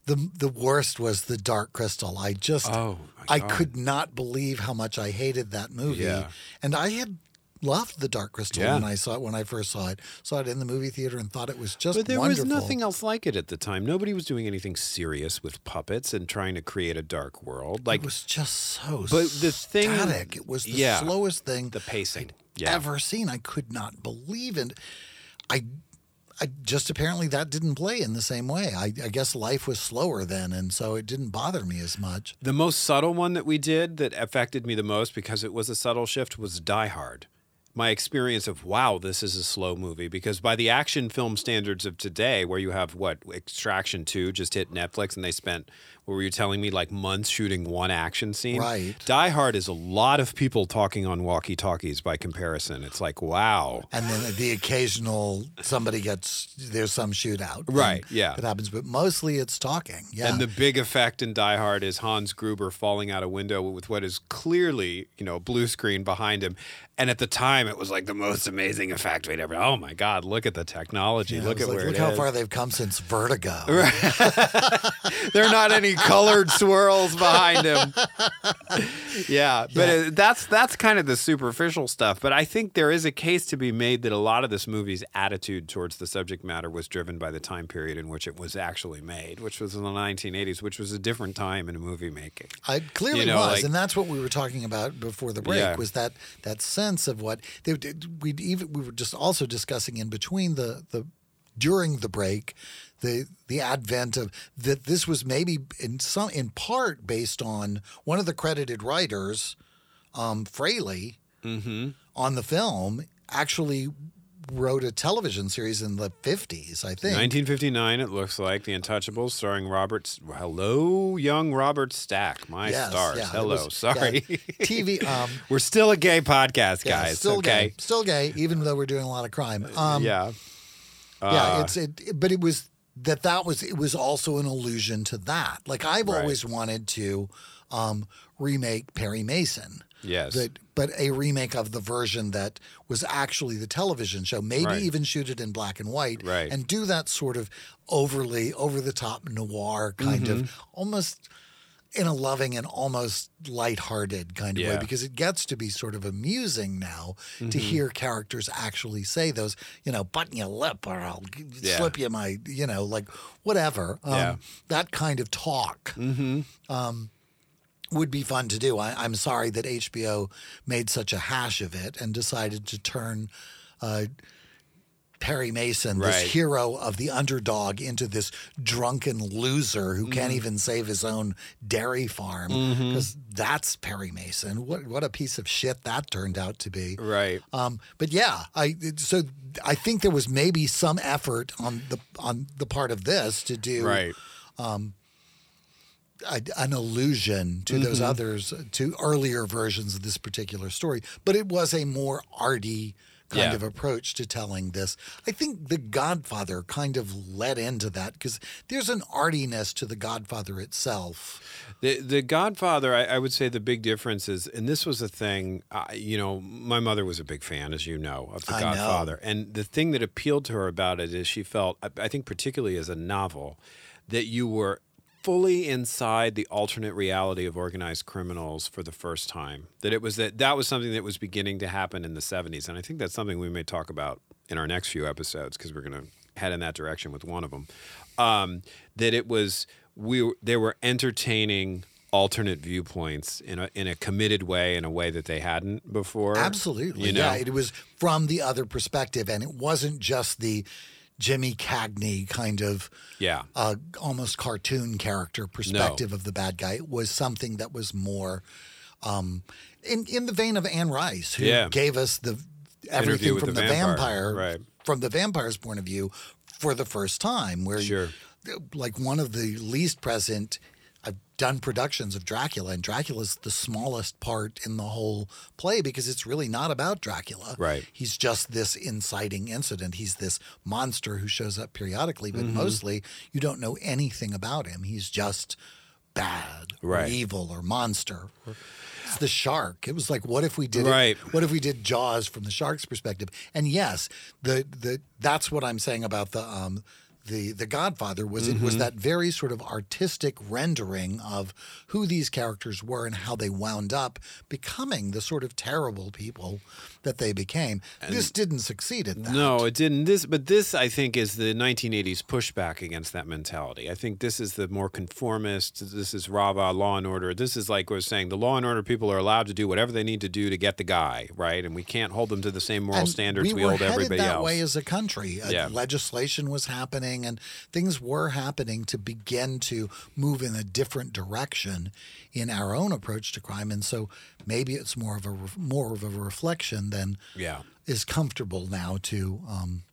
the the worst was the Dark Crystal. I just, Oh, I could not believe how much I hated that movie. Yeah. And I had loved the Dark Crystal Yeah. when I saw it when I first saw it. Saw it in the movie theater and thought it was just But there wonderful. was nothing else like it at the time. Nobody was doing anything serious with puppets and trying to create a dark world. Like it was just so But the thing- static. It was the Yeah. slowest thing the pacing. Yeah. ever seen. I could not believe it. I, I just apparently that didn't play in the same way. I, I guess life was slower then, and so it didn't bother me as much. The most subtle one that we did that affected me the most because it was a subtle shift was Die Hard. My experience of, wow, this is a slow movie. Because by the action film standards of today, where you have what, Extraction 2 just hit Netflix and they spent, what were you telling me, like months shooting one action scene? Right. Die Hard is a lot of people talking on walkie talkies by comparison. It's like, wow. And then the occasional somebody gets there's some shootout, Right, yeah. that happens. But mostly it's talking. Yeah, And the big effect in Die Hard is Hans Gruber falling out a window with what is clearly, you know, blue screen behind him. And at the time, it was like the most amazing effect we'd ever. Oh my God! Look at the technology. Yeah, look at like, where look it how is. far they've come since Vertigo. *laughs* *laughs* They're not any colored swirls behind him. *laughs* yeah, but uh that's that's kind of the superficial stuff. But I think there is a case to be made that a lot of this movie's attitude towards the subject matter was driven by the time period in which it was actually made, which was in the 1980s, which was a different time in movie making. I clearly You know, was, like- and that's what we were talking about before the break. Yeah. Was that that sense of what they we even we were just also discussing in between the the during the break the the advent of that this was maybe in some in part based on one of the credited writers, um, Fraley, Mm-hmm. on the film actually wrote a television series in the fifties. I think 1959, it looks like The Untouchables, starring Robert. Hello, young Robert Stack. My Yes, stars. yeah, Hello. was- Sorry. yeah, TV. *laughs* Um, We're still a gay podcast, yeah, guys. still okay. gay, still gay, even though we're doing a lot of crime. Um, yeah. yeah, Uh, it's it, it- but it was that that was it was also an allusion to that. Like I've Right. always wanted to um, remake Perry Mason. Yes. That, but a remake of the version that was actually the television show. Maybe Right. even shoot it in black and white. Right. And do that sort of overly over the top noir kind Mm-hmm. of almost in a loving and almost lighthearted kind of way Yeah. Mm-hmm. because it gets to be sort of amusing now to hear characters actually say those, you know, button your lip or I'll Yeah. slip you my, you know, like whatever. Um, Yeah. That kind of talk um, would be fun to do. I, I'm sorry that HBO made such a hash of it and decided to turn uh, Perry Mason, this hero of the underdog, into this drunken loser who can't Mm-hmm. even save his own dairy farm. Because that's Perry Mason. What what a piece of shit that turned out to be. right. Um, but yeah, I so I think there was maybe some effort on the on the part of this to do Right. A, an allusion to those Mm-hmm. others to earlier versions of this particular story, but it was a more arty kind Yeah. of approach to telling this. I think The Godfather kind of led into that because there's an artiness to The Godfather itself. The the Godfather, I, I would say the big difference is, and this was a thing. I you know, my mother was a big fan, as you know, of the I know. Godfather, and the thing that appealed to her about it is she felt, I, I think, particularly as a novel, that you were fully inside the alternate reality of organized criminals for the first time. That it was that that was something that was beginning to happen in the '70s, and I think that's something we may talk about in our next few episodes because we're going to head in that direction with one of them. Um, that it was we were- they were entertaining alternate viewpoints in a in a committed way in a way that they hadn't before. Absolutely. You know? Yeah, it was from the other perspective, and it wasn't just the Jimmy Cagney kind of Yeah. uh, almost cartoon character perspective of the bad guy. It was something that was more um, in in the vein of Anne Rice, who Yeah. gave us the everything from the the, vampire, vampire, right. from the vampire's point of view for the first time, where Sure. like one of the least present. Done productions of Dracula, and Dracula's the smallest part in the whole play because it's really not about Dracula. Right. He's just this inciting incident. He's this monster who shows up periodically, but Mm-hmm. mostly you don't know anything about him. He's just bad or Right. evil or monster. It's the shark. It was like, what if we did Right. it? What if we did Jaws from the shark's perspective? And yes, the the that's what I'm saying about the um the the Godfather was it Mm-hmm. was that very sort of artistic rendering of who these characters were and how they wound up becoming the sort of terrible people that they became. this didn't succeed at that. No, it didn't. This, but this, I think, is the 1980s pushback against that mentality. I think this is the more conformist. This is rah-rah law and order. This is like we're saying, the law and order people are allowed to do whatever they need to do to get the guy right, and we can't hold them to the same moral And standards we, we, were hold headed everybody that else. way as a country. Uh, Yeah. legislation was happening, and things were happening to begin to move in a different direction in our own approach to crime. And so maybe it's more of a more of a reflection than Yeah. is comfortable now to. Um,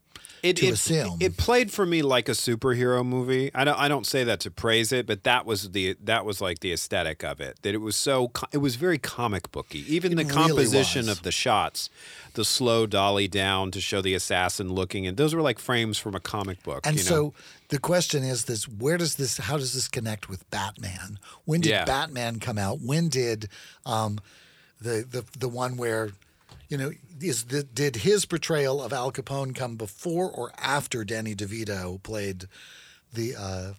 it, to it, assume. It played for me like a superhero movie. I don't I don't say that to praise it, but that was the that was like the aesthetic of it. That it was so it was very comic booky. Even the really composition of the shots, the slow dolly down to show the assassin looking, and those were like frames from a comic book. And you know? so the question is this where does this how does this connect with Batman? When did Yeah. Batman come out? When did um, the the the one where you know is the did his portrayal of Al Capone come before or after Danny DeVito played the uh,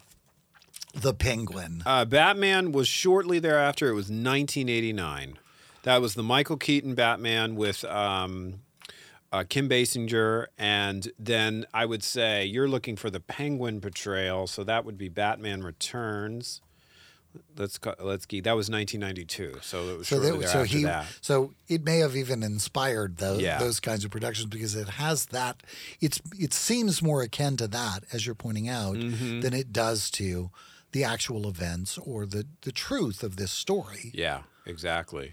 The Penguin. Uh, Batman was shortly thereafter. It was 1989. That was the Michael Keaton Batman with um, uh, Kim Basinger, and then I would say you're looking for the Penguin portrayal, so that would be Batman Returns. Let's let's geek. That was 1992, so it was so, shortly they, so he, that. so it may have even inspired those Yeah. those kinds of productions because it has that. It's it seems more akin to that, as you're pointing out, Mm-hmm. than it does to the actual events or the the truth of this story. Yeah, exactly.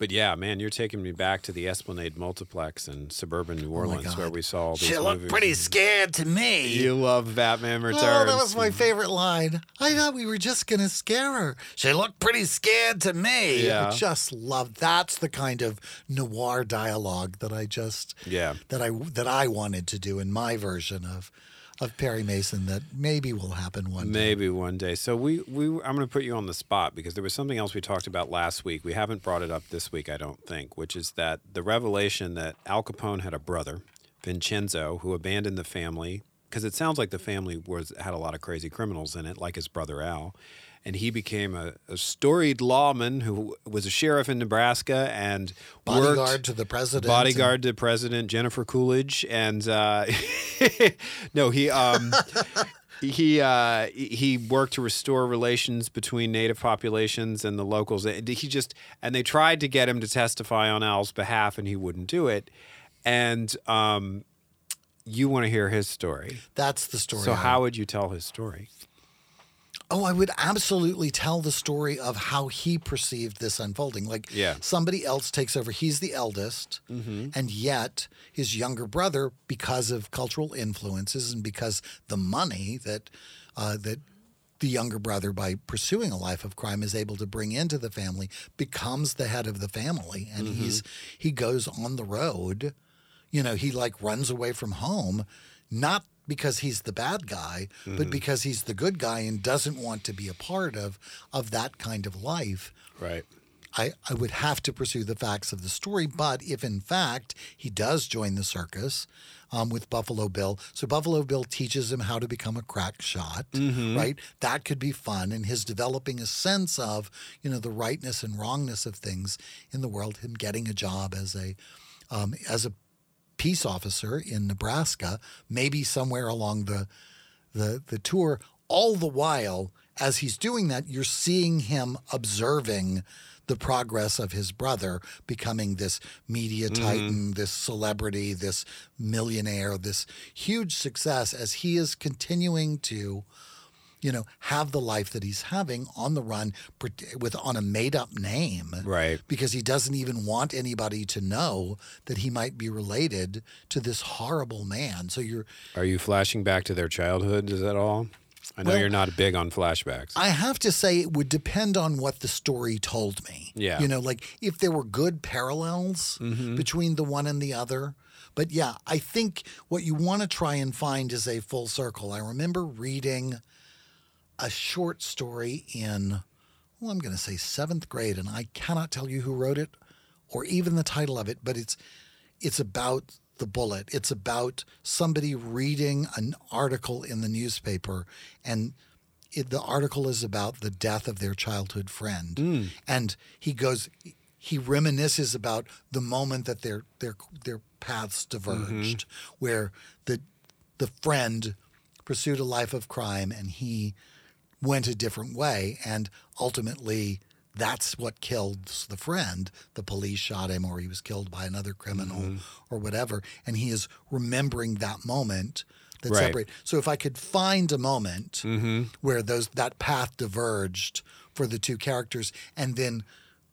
But yeah, man, you're taking me back to the Esplanade Multiplex in suburban New oh Orleans where Oh God. we saw all these She looked movies. pretty scared to me. You love Batman Returns. Oh, that was my favorite line. I thought we were just gonna scare her. She looked pretty scared to me. Yeah. I just love that's the kind of noir dialogue that I just Yeah. that I that I wanted to do in my version of of Perry Mason that maybe will happen one day. Maybe one day. So we, we I'm going to put you on the spot because there was something else we talked about last week. We haven't brought it up this week, I don't think, which is that the revelation that Al Capone had a brother, Vincenzo, who abandoned the family because it sounds like the family was had a lot of crazy criminals in it, like his brother Al. And he became a, a storied lawman who was a sheriff in Nebraska and Bodyguard worked, to the president. bodyguard to President Jennifer Coolidge, and uh, *laughs* no, he um, *laughs* he uh, he worked to restore relations between native populations and the locals. And He just and they tried to get him to testify on Al's behalf, and he wouldn't do it. And um, you want to hear his story, That's the story. so how would you tell his story? Oh, I would absolutely tell the story of how he perceived this unfolding. Like Yeah. somebody else takes over. He's the eldest, and yet his younger brother, because of cultural influences and because the money that uh, that the younger brother, by pursuing a life of crime, is able to bring into the family, becomes the head of the family, and he's he goes on the road. You know, he like runs away from home, not because he's the bad guy, but because he's the good guy and doesn't want to be a part of of that kind of life. Right. I, I would have to pursue the facts of the story, but if in fact he does join the circus um, with Buffalo Bill, so Buffalo Bill teaches him how to become a crack shot, right? That could be fun, and his developing a sense of you know the rightness and wrongness of things in the world. Him getting a job as a um, as a peace officer in Nebraska, maybe somewhere along the the the tour. All the while, as he's doing that, you're seeing him observing the progress of his brother becoming this media mm-hmm. titan, this celebrity, this millionaire, this huge success as he is continuing to you know, have the life that he's having on the run with on a made up name. Right. Because he doesn't even want anybody to know that he might be related to this horrible man. So you're Are you flashing back to their childhood? Is that all? I know Well, you're not big on flashbacks. I have to say it would depend on what the story told me. Yeah. You know, like if there were good parallels mm-hmm. between the one and the other. But yeah, I think what you want to try and find is a full circle. I remember reading a short story in, well, I'm going to say seventh grade, and I cannot tell you who wrote it or even the title of it, but it's it's about the bullet. It's about somebody reading an article in the newspaper, and it, the article is about the death of their childhood friend, mm. and he goes. He reminisces about the moment that their their their paths diverged, mm-hmm. where the the friend pursued a life of crime and he went a different way and ultimately that's what killed the friend. The police shot him or he was killed by another criminal mm-hmm. or whatever and he is remembering that moment that Right. separate so if i could find a moment mm-hmm. where those that path diverged for the two characters and then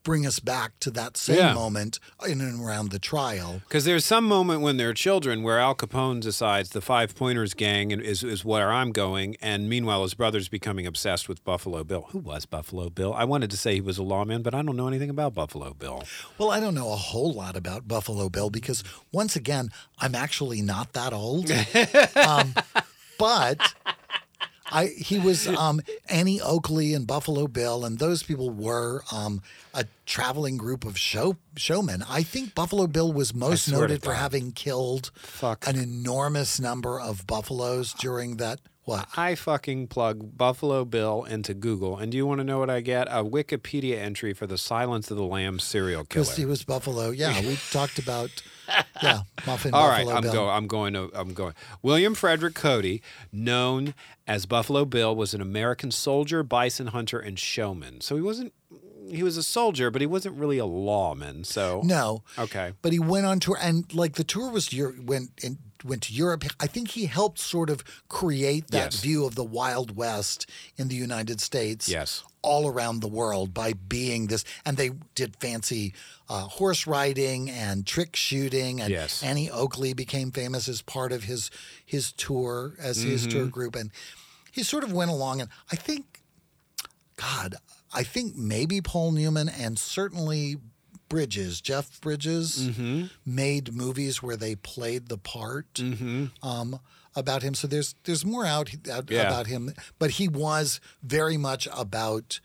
bring us back to that same Yeah. moment in and around the trial Because there's some moment when they're children where Al Capone decides the Five Pointers gang is, is where I'm going, and meanwhile his brother's becoming obsessed with Buffalo Bill. Who was Buffalo Bill? I wanted to say he was a lawman, but I don't know anything about Buffalo Bill. Well, I don't know a whole lot about Buffalo Bill because once again, I'm actually not that old. *laughs* um, but I he was um, Annie Oakley and Buffalo Bill, and those people were um, a traveling group of show showmen. I think Buffalo Bill was most noted for having killed Fuck. an enormous number of buffaloes during that. What? I fucking plug Buffalo Bill into Google, and do you want to know what I get? A Wikipedia entry for the Silence of the Lambs serial killer. Christy was Buffalo. Yeah, we talked about. Yeah, Muffin *laughs* All right, I'm Bill. going. I'm going to. I'm going. William Frederick Cody, known as Buffalo Bill, was an American soldier, bison hunter, and showman. So he wasn't. He was a soldier, but he wasn't really a lawman. So No. Okay. But he went on tour, and like the tour was went in, went to Europe. I think he helped sort of create that Yes. view of the Wild West in the United States. Yes. All around the world by being this, and they did fancy uh, horse riding and trick shooting, and Yes. Annie Oakley became famous as part of his his tour as his tour Mm-hmm. group, and he sort of went along. And I think God, I think maybe Paul Newman and certainly Bridges, Jeff Bridges, made movies where they played the part um, about him. So there's there's more out, out Yeah. about him, but he was very much about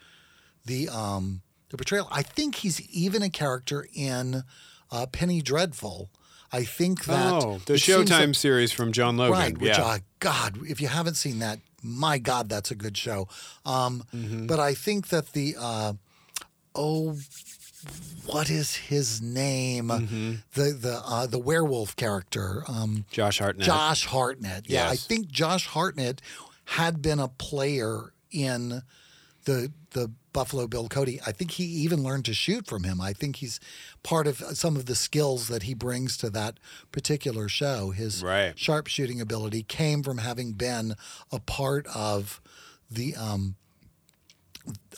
the um, the portrayal. I think he's even a character in uh, Penny Dreadful. I think that oh, the Showtime series from John Logan. Right, which yeah. uh, God, if you haven't seen that, my God, that's a good show. Um, Mm-hmm. But I think that the uh, oh, what is his name? Mm-hmm. The the uh, the werewolf character, um, Josh Hartnett. Josh Hartnett. Yeah, I think Josh Hartnett had been a player in the the Buffalo Bill Cody. I think he even learned to shoot from him. I think he's part of some of the skills that he brings to that particular show. His Right. sharpshooting ability came from having been a part of the um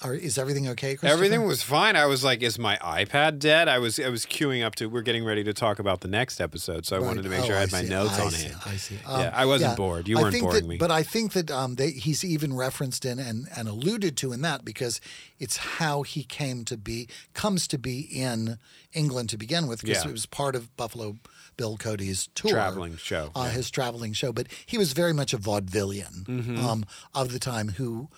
are, is everything okay? Everything was fine. I was like, "Is my iPad dead?" I was I was queuing up to. We're getting ready to talk about the next episode, so I Right. wanted to make Oh, sure I had my see. notes I on see. hand. I see. yeah, I wasn't yeah. bored. You weren't boring that, me. But I think that um, they, he's even referenced in and, and alluded to in that because it's how he came to be, comes to be in England to begin with, because Yeah. it was part of Buffalo Bill Cody's tour. Traveling show, Uh, yeah. His traveling show. But he was very much a vaudevillian Mm-hmm. um, of the time who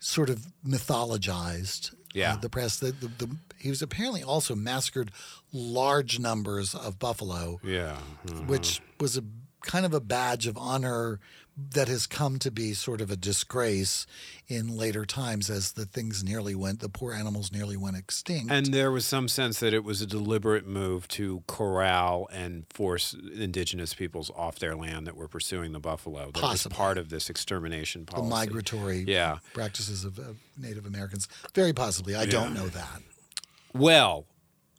sort of mythologized uh, Yeah. the press. The, the, the, he was apparently also massacred large numbers of buffalo yeah. uh, which was a kind of a badge of honor that has come to be sort of a disgrace in later times as the things nearly went the poor animals nearly went extinct And there was some sense that it was a deliberate move to corral and force indigenous peoples off their land that were pursuing the buffalo. That was Possibly. part of this extermination the policy. migratory Yeah. practices of, of native americans very possibly i don't know that Well,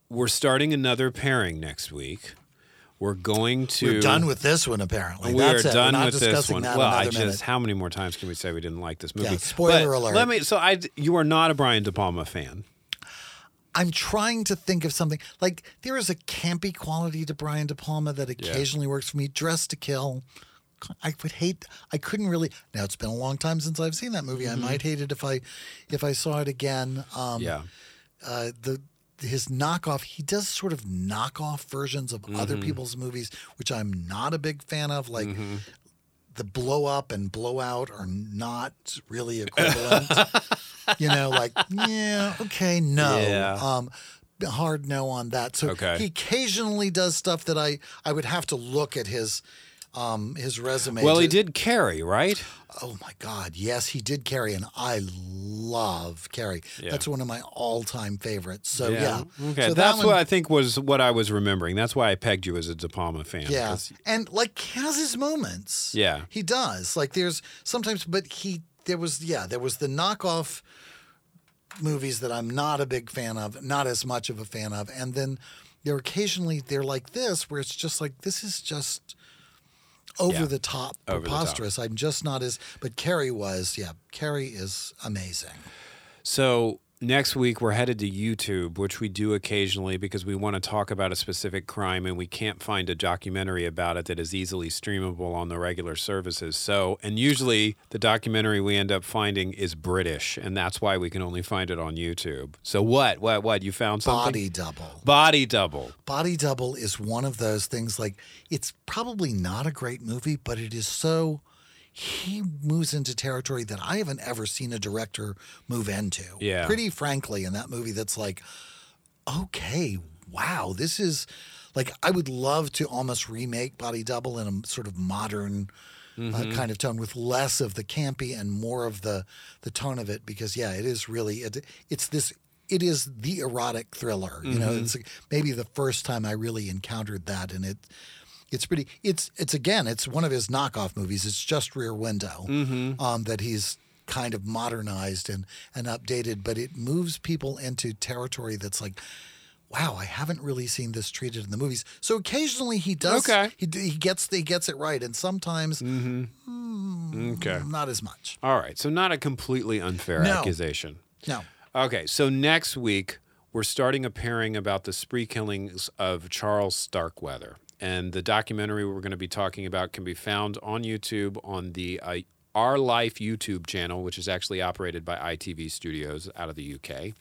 we're starting another pairing next week. We're going to. we're done with this one apparently We are That's it. We're done not with this discussing one. that Well, I just minute. how many more times can we say we didn't like this movie? Yeah, spoiler But alert. Let me. So I, you are not a Brian De Palma fan. I'm trying to think of something like there is a campy quality to Brian De Palma that occasionally works for me. Dressed to Kill. I would hate. I couldn't really. Now it's been a long time since I've seen that movie. I might hate it if I, if I saw it again. Um, Yeah. uh, the his knockoff. He does sort of knockoff versions of other people's movies, which I'm not a big fan of. Like the blow up and blow out are not really equivalent. *laughs* you know, like yeah, okay, no, Yeah. um, hard no on that. So Okay. he occasionally does stuff that I I would have to look at his um his resume. Well, he did Carrie, right? Oh my God, yes, he did Carrie, and I love Carrie. Yeah. That's one of my all-time favorites. So yeah, Okay, so that that's one- what I think was what I was remembering. That's why I pegged you as a De Palma fan. Yeah, and like has his moments. Yeah. he does. Like there's sometimes, but he there was yeah there was the knockoff movies that I'm not a big fan of, not as much of a fan of, and then there occasionally they're like this where it's just like this is just over Yeah. the top Over the top. preposterous. I'm just not as but Carrie was yeah Carrie is amazing. So next week we're headed to YouTube, which we do occasionally because we want to talk about a specific crime and we can't find a documentary about it that is easily streamable on the regular services. So, and usually the documentary we end up finding is British, and that's why we can only find it on YouTube. So what? What? What? You found something? Body double. Body double. Body Double is one of those things like it's probably not a great movie, but it is so he moves into territory that I haven't ever seen a director move into. Yeah. Pretty frankly, in that movie that's like, okay, wow, this is like I would love to almost remake Body Double in a sort of modern uh, kind of tone with less of the campy and more of the the tone of it because yeah it is really it, it's this it is the erotic thriller you know it's maybe the first time i really encountered that and it it's pretty it's it's again it's one of his knockoff movies it's just rear window mm-hmm. um, that he's kind of modernized and and updated but it moves people into territory that's like wow i haven't really seen this treated in the movies so occasionally he does Okay. he, he gets he gets it right and sometimes mm-hmm. mm, Okay. not as much All right. So not a completely unfair No. accusation. no Okay, so next week we're starting a pairing about the spree killings of Charles Starkweather, and the documentary we're going to be talking about can be found on YouTube on the uh, Our Life YouTube channel, which is actually operated by ITV Studios out of the UK.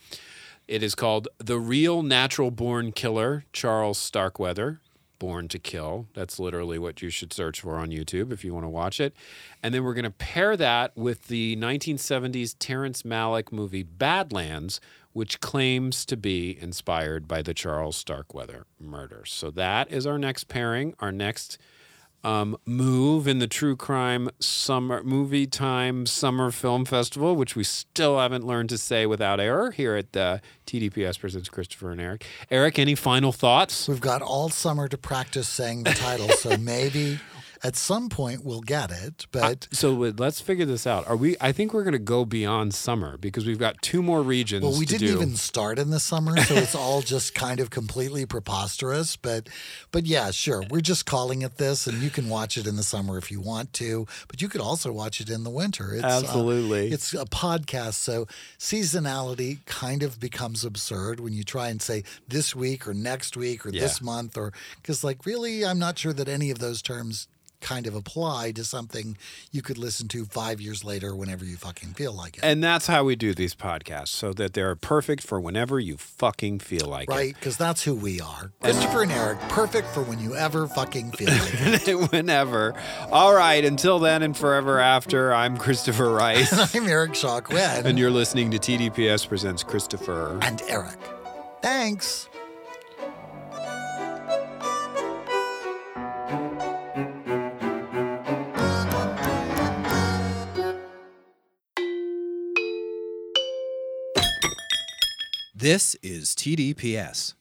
It is called "The Real Natural Born Killer: Charles Starkweather." Born to Kill. That's literally what you should search for on YouTube if you want to watch it. And then we're going to pair that with the 1970s Terrence Malick movie Badlands, which claims to be inspired by the Charles Starkweather murders. So that is our next pairing. Our next um, move in the true crime summer movie time summer film festival, which we still haven't learned to say without error here at the TDPS presents Christopher and Eric. Eric, any final thoughts? We've got all summer to practice saying the title, so *laughs* maybe at some point we'll get it. But So uh, let's figure this out. Are we? I think we're going to go beyond summer because we've got two more regions. well, we didn't do. even start in the summer, so it's all *laughs* just kind of completely preposterous. But, but yeah, sure, we're just calling it this, and you can watch it in the summer if you want to. But you could also watch it in the winter. It's, uh, Absolutely. it's a podcast, so seasonality kind of becomes absurd when you try and say this week or next week or this month, or because like really, I'm not sure that any of those terms kind of apply to something you could listen to five years later whenever you fucking feel like it. And that's how we do these podcasts, so that they're perfect for whenever you fucking feel like it. Right, because that's who we are. Christopher and Eric, perfect for when you ever fucking feel like it. it. *laughs* whenever. All right. Until then and forever after. I'm Christopher Rice, and *laughs* I'm Eric Shaw Quinn. and you're listening to TDPS presents Christopher. and Eric. Thanks. This is TDPS.